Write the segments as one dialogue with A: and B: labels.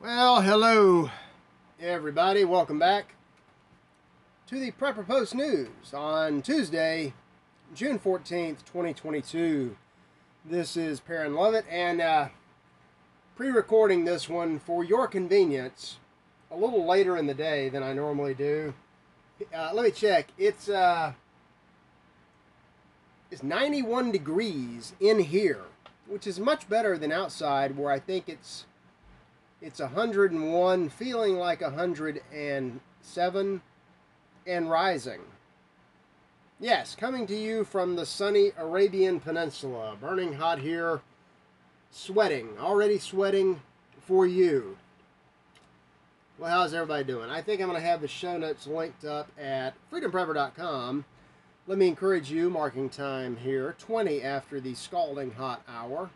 A: Well, hello, everybody. Welcome back to the Prepper Post News on Tuesday, June 14th, 2022. This is Perrin Lovett, and uh, pre recording this one for your convenience a little later in the day than I normally do. Uh, let me check. It's uh, it's 91 degrees in here, which is much better than outside, where I think it's it's 101, feeling like 107, and rising. Yes, coming to you from the sunny Arabian Peninsula, burning hot here, sweating, already sweating for you. Well, how's everybody doing? I think I'm going to have the show notes linked up at freedomprepper.com. Let me encourage you, marking time here, 20 after the scalding hot hour.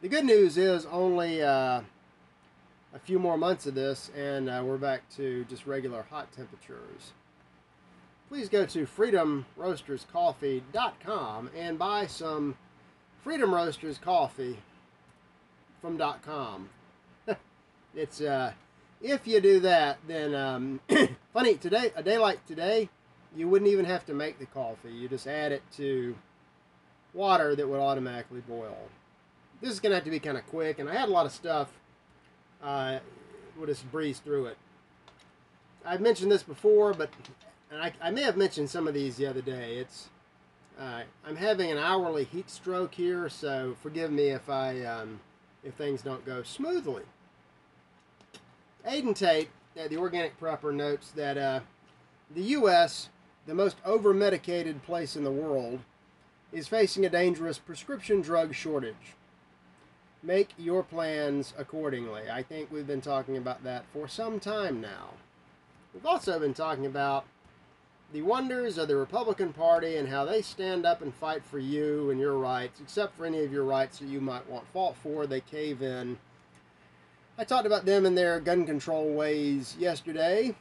A: The good news is only uh, a few more months of this, and uh, we're back to just regular hot temperatures. Please go to freedomroasterscoffee.com and buy some Freedom Roasters coffee from .com. it's uh, if you do that, then um, funny today, a day like today, you wouldn't even have to make the coffee. You just add it to water that would automatically boil. This is gonna have to be kind of quick, and I had a lot of stuff uh, we'll just breeze through it. I've mentioned this before, but and I, I may have mentioned some of these the other day. It's uh, I'm having an hourly heat stroke here, so forgive me if I um, if things don't go smoothly. Aden Tate, uh, the organic prepper, notes that uh, the U.S., the most over-medicated place in the world, is facing a dangerous prescription drug shortage make your plans accordingly. I think we've been talking about that for some time now. We've also been talking about the wonders of the Republican Party and how they stand up and fight for you and your rights, except for any of your rights that you might want fought for, they cave in. I talked about them and their gun control ways yesterday.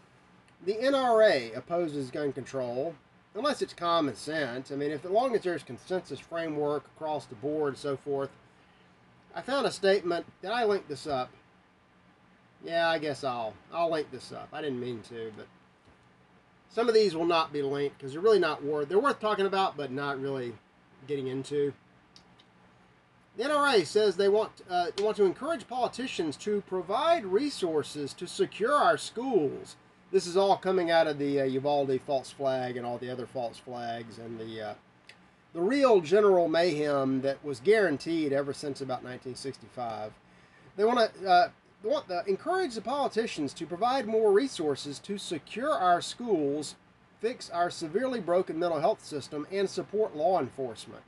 A: The NRA opposes gun control, unless it's common sense. I mean, if as long as there's consensus framework across the board and so forth, I found a statement. Did I link this up? Yeah, I guess I'll I'll link this up. I didn't mean to, but some of these will not be linked because they're really not worth. They're worth talking about, but not really getting into. The NRA says they want uh, want to encourage politicians to provide resources to secure our schools. This is all coming out of the uh, Uvalde false flag and all the other false flags and the uh, the real general mayhem that was guaranteed ever since about 1965. They want to uh, encourage the politicians to provide more resources to secure our schools, fix our severely broken mental health system, and support law enforcement.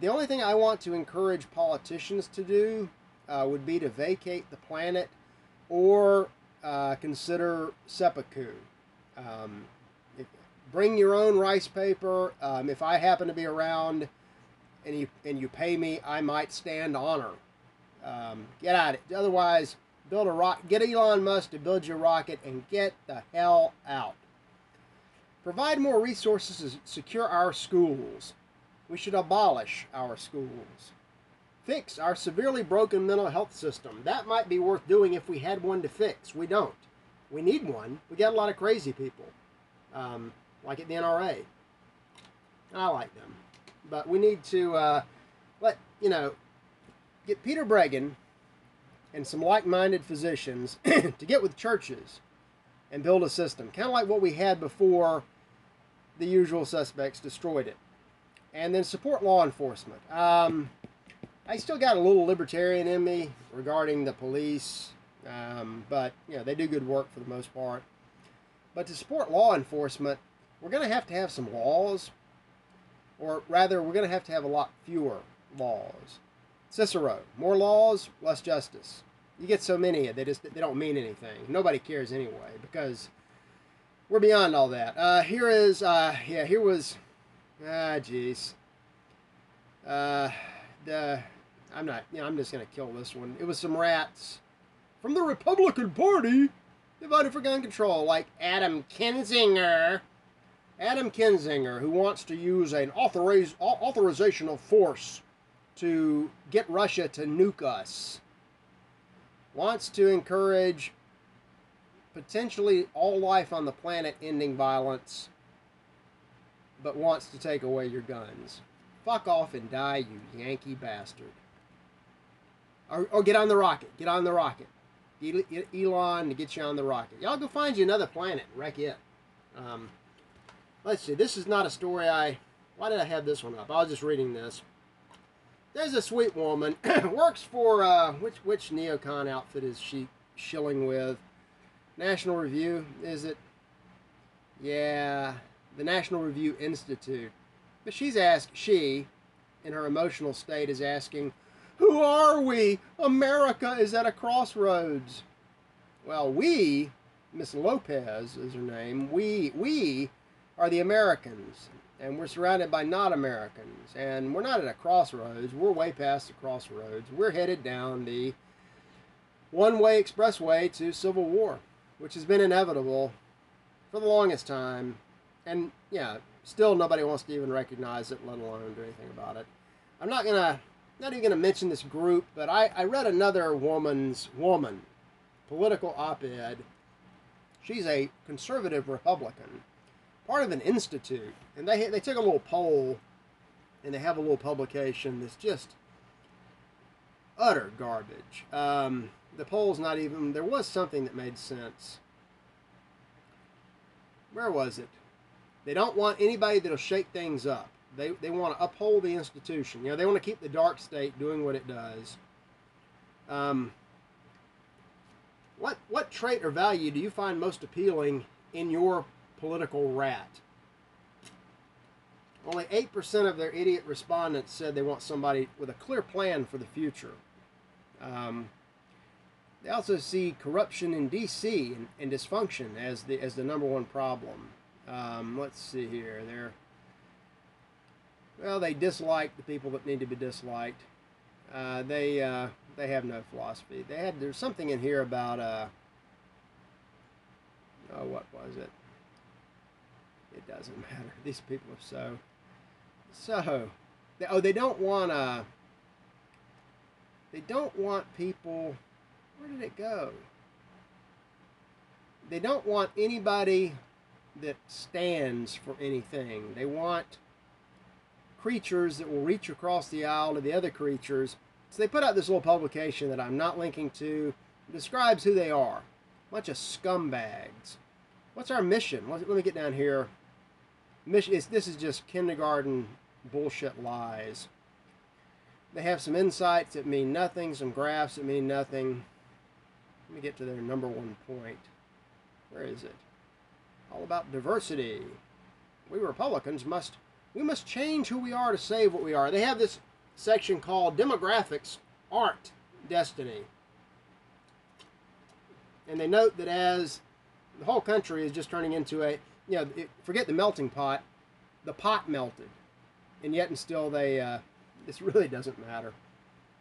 A: The only thing I want to encourage politicians to do uh, would be to vacate the planet or uh, consider seppuku. Um, bring your own rice paper. Um, if I happen to be around and you, and you pay me, I might stand honor. Um, get at it. Otherwise, build a rock. Get Elon Musk to build your rocket and get the hell out. Provide more resources to secure our schools. We should abolish our schools. Fix our severely broken mental health system. That might be worth doing if we had one to fix. We don't. We need one. We got a lot of crazy people. Um, like at the NRA. And I like them. But we need to uh, let, you know, get Peter Breggin and some like minded physicians to get with churches and build a system, kind of like what we had before the usual suspects destroyed it. And then support law enforcement. Um, I still got a little libertarian in me regarding the police, um, but you know they do good work for the most part. But to support law enforcement, we're going to have to have some laws, or rather, we're going to have to have a lot fewer laws. Cicero, more laws, less justice. You get so many, they just they don't mean anything. Nobody cares anyway because we're beyond all that. Uh, here is, uh, yeah, here was, ah, jeez. Uh, the, I'm not, you know, I'm just gonna kill this one. It was some rats from the Republican Party. They voted for gun control, like Adam Kinzinger. Adam Kinzinger, who wants to use an authoriz- authorization of force to get Russia to nuke us. wants to encourage potentially all life on the planet ending violence, but wants to take away your guns. Fuck off and die, you Yankee bastard. Or, or get on the rocket. Get on the rocket. Elon to get you on the rocket. Y'all go find you another planet and wreck it. Um, let's see. This is not a story I. Why did I have this one up? I was just reading this. There's a sweet woman works for uh, which which neocon outfit is she shilling with? National Review is it? Yeah, the National Review Institute. But she's asked. She, in her emotional state, is asking, "Who are we? America is at a crossroads." Well, we, Miss Lopez is her name. We we are the Americans, and we're surrounded by not Americans. And we're not at a crossroads. We're way past the crossroads. We're headed down the one way expressway to civil war, which has been inevitable for the longest time. And yeah, still nobody wants to even recognize it, let alone do anything about it. I'm not gonna not even gonna mention this group, but I, I read another woman's woman political op-ed. She's a conservative Republican part of an institute, and they they took a little poll, and they have a little publication that's just utter garbage. Um, the poll's not even. There was something that made sense. Where was it? They don't want anybody that'll shake things up. They, they want to uphold the institution. You know, they want to keep the dark state doing what it does. Um, what what trait or value do you find most appealing in your political rat. Only 8% of their idiot respondents said they want somebody with a clear plan for the future. Um, they also see corruption in D.C. and, and, dysfunction as the as the number one problem. Um, let's see here. They're well, they dislike the people that need to be disliked. Uh, they uh, they have no philosophy. They had there's something in here about uh, oh, what was it? It doesn't matter. These people are so, so, they, oh, they don't want to, they don't want people, where did it go? They don't want anybody that stands for anything. They want creatures that will reach across the aisle to the other creatures. So they put out this little publication that I'm not linking to. It describes who they are. A bunch of scumbags. What's our mission? Let me get down here this is just kindergarten bullshit lies. They have some insights that mean nothing, some graphs that mean nothing. Let me get to their number one point. Where is it? All about diversity. We Republicans must we must change who we are to save what we are. They have this section called demographics aren't destiny. And they note that as the whole country is just turning into a you know, it, forget the melting pot, the pot melted, and yet and still they, uh, this really doesn't matter.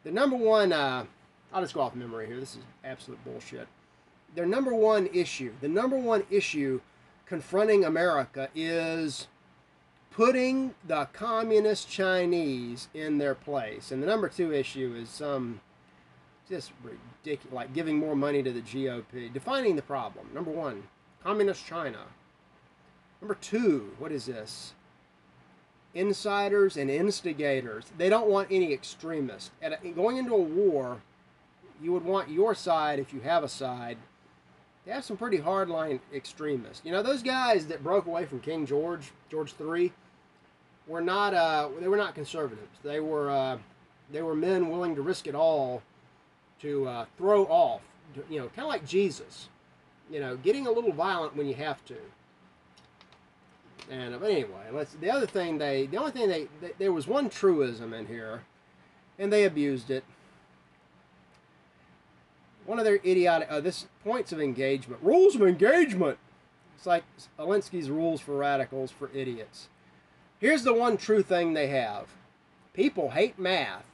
A: The number one, uh, I'll just go off memory here. This is absolute bullshit. Their number one issue, the number one issue confronting America is putting the communist Chinese in their place. And the number two issue is some um, just ridiculous, like giving more money to the GOP. Defining the problem. Number one, communist China. Number two, what is this? Insiders and instigators. They don't want any extremists. Going into a war, you would want your side, if you have a side, to have some pretty hardline extremists. You know, those guys that broke away from King George, George III, were not uh, they were not conservatives. They were uh, they were men willing to risk it all to uh, throw off. You know, kind of like Jesus. You know, getting a little violent when you have to. And but anyway, let's. The other thing they, the only thing they, they there was one truism in here, and they abused it. One of their idiotic, uh, this points of engagement, rules of engagement. It's like Alinsky's rules for radicals for idiots. Here's the one true thing they have: people hate math.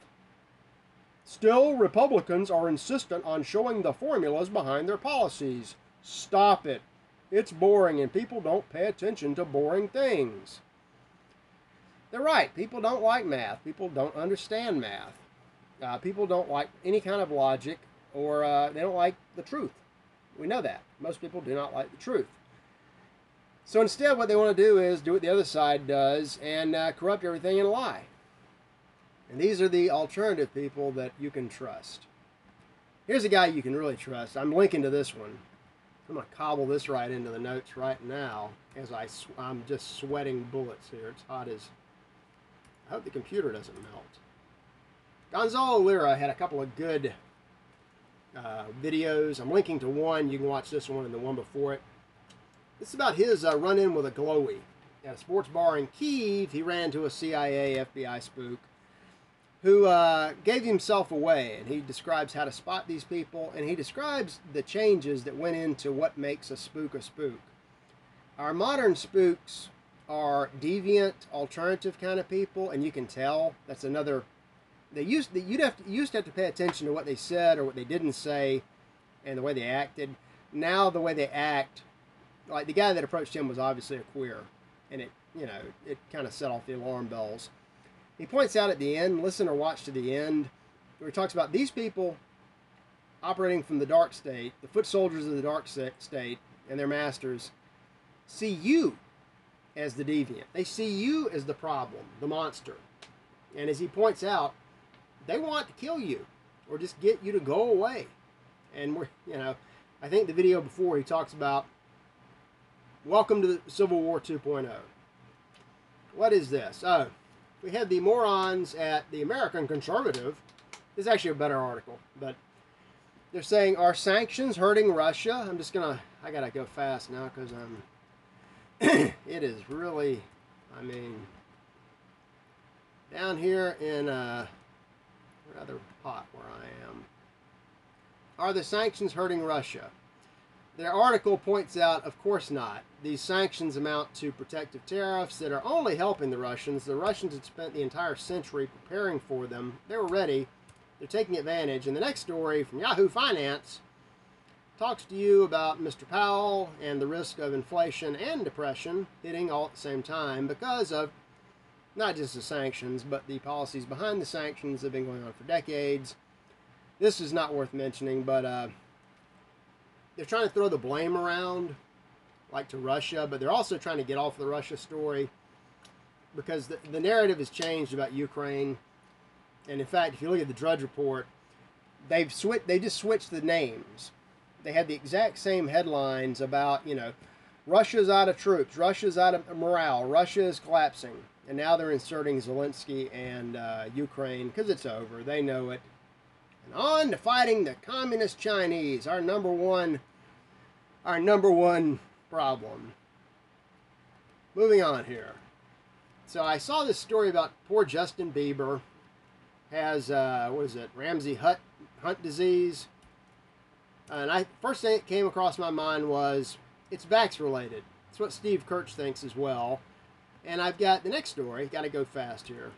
A: Still, Republicans are insistent on showing the formulas behind their policies. Stop it. It's boring and people don't pay attention to boring things. They're right. People don't like math. People don't understand math. Uh, people don't like any kind of logic or uh, they don't like the truth. We know that. Most people do not like the truth. So instead, what they want to do is do what the other side does and uh, corrupt everything and lie. And these are the alternative people that you can trust. Here's a guy you can really trust. I'm linking to this one. I'm going to cobble this right into the notes right now as I I'm just sweating bullets here. It's hot as. I hope the computer doesn't melt. Gonzalo Lira had a couple of good uh, videos. I'm linking to one. You can watch this one and the one before it. This is about his uh, run in with a glowy. At a sports bar in Kiev, he ran to a CIA, FBI spook who uh, gave himself away. And he describes how to spot these people and he describes the changes that went into what makes a spook a spook. Our modern spooks are deviant, alternative kind of people, and you can tell that's another. They used that you'd have to, used to have to pay attention to what they said or what they didn't say, and the way they acted. Now the way they act, like the guy that approached him was obviously a queer, and it you know it kind of set off the alarm bells. He points out at the end, listen or watch to the end, where he talks about these people operating from the dark state, the foot soldiers of the dark state, and their masters see you as the deviant. They see you as the problem, the monster. And as he points out, they want to kill you or just get you to go away. And we're, you know, I think the video before he talks about welcome to the Civil War 2.0. What is this? Oh, we had the morons at the American Conservative. This is actually a better article, but they're saying, are sanctions hurting Russia? I'm just to, I got to go fast now because I'm it is really, I mean, down here in uh, rather hot where I am. Are the sanctions hurting Russia? Their article points out, of course not. These sanctions amount to protective tariffs that are only helping the Russians. The Russians had spent the entire century preparing for them. They were ready. They're taking advantage. And the next story from Yahoo Finance talks to you about Mr. Powell and the risk of inflation and depression hitting all at the same time because of not just the sanctions, but the policies behind the sanctions that have been going on for decades. This is not worth mentioning, but uh, they're trying to throw the blame around, like to Russia, but they're also trying to get off the Russia story because the, the narrative has changed about Ukraine. And in fact, if you look at the Drudge Report, they've switched. They just switched the names they had the exact same headlines about, you know, Russia's out of troops, Russia's out of morale, Russia is collapsing. And now they're inserting Zelensky and uh, Ukraine because it's over. They know it. And on to fighting the communist Chinese, our number one, our number one problem. Moving on here. So I saw this story about poor Justin Bieber has uh, what is it, Ramsay Hunt Hunt disease and I first thing that came across my mind was it's vax related. That's what Steve Kirsch thinks as well. And I've got the next story. Got to go fast here.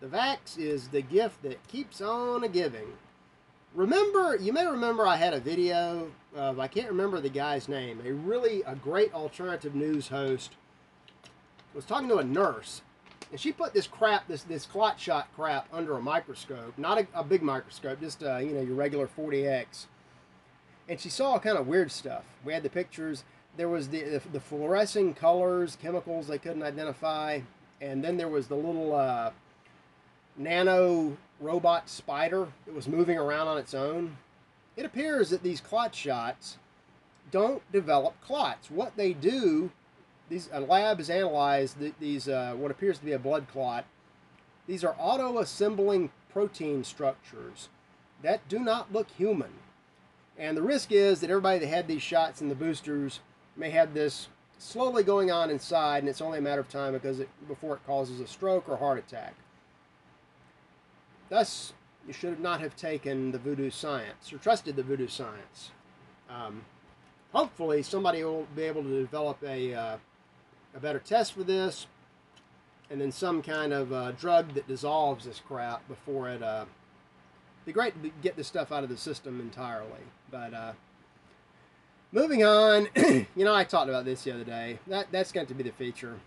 A: The vax is the gift that keeps on a giving. Remember, you may remember I had a video of I can't remember the guy's name. A really a great alternative news host was talking to a nurse and she put this crap, this this clot shot crap, under a microscope, not a, a big microscope, just uh, you know your regular 40x. And she saw kind of weird stuff. We had the pictures. There was the the, the fluorescing colors, chemicals they couldn't identify, and then there was the little uh, nano robot spider that was moving around on its own. It appears that these clot shots don't develop clots. What they do these a lab has analyzed the, these uh, what appears to be a blood clot. These are auto-assembling protein structures that do not look human, and the risk is that everybody that had these shots in the boosters may have this slowly going on inside, and it's only a matter of time because it, before it causes a stroke or heart attack. Thus, you should not have taken the voodoo science or trusted the voodoo science. Um, hopefully, somebody will be able to develop a uh, a better test for this, and then some kind of uh, drug that dissolves this crap before it. Uh, be great to get this stuff out of the system entirely. But uh, moving on, you know, I talked about this the other day. That that's going to be the feature.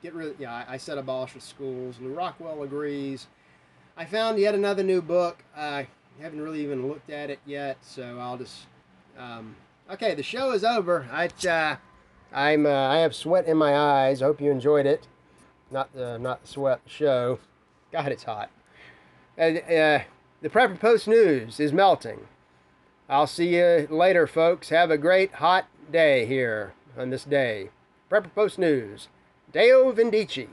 A: Get rid. Yeah, I, I said abolish the schools. Lew Rockwell agrees. I found yet another new book. I haven't really even looked at it yet, so I'll just. Um, okay, the show is over. I, uh, I'm uh, I have sweat in my eyes. I hope you enjoyed it. Not the not sweat show. God, it's hot. And uh, the Prepper Post news is melting. I'll see you later, folks. Have a great hot day here on this day. Prepper Post news. Deo Vindice.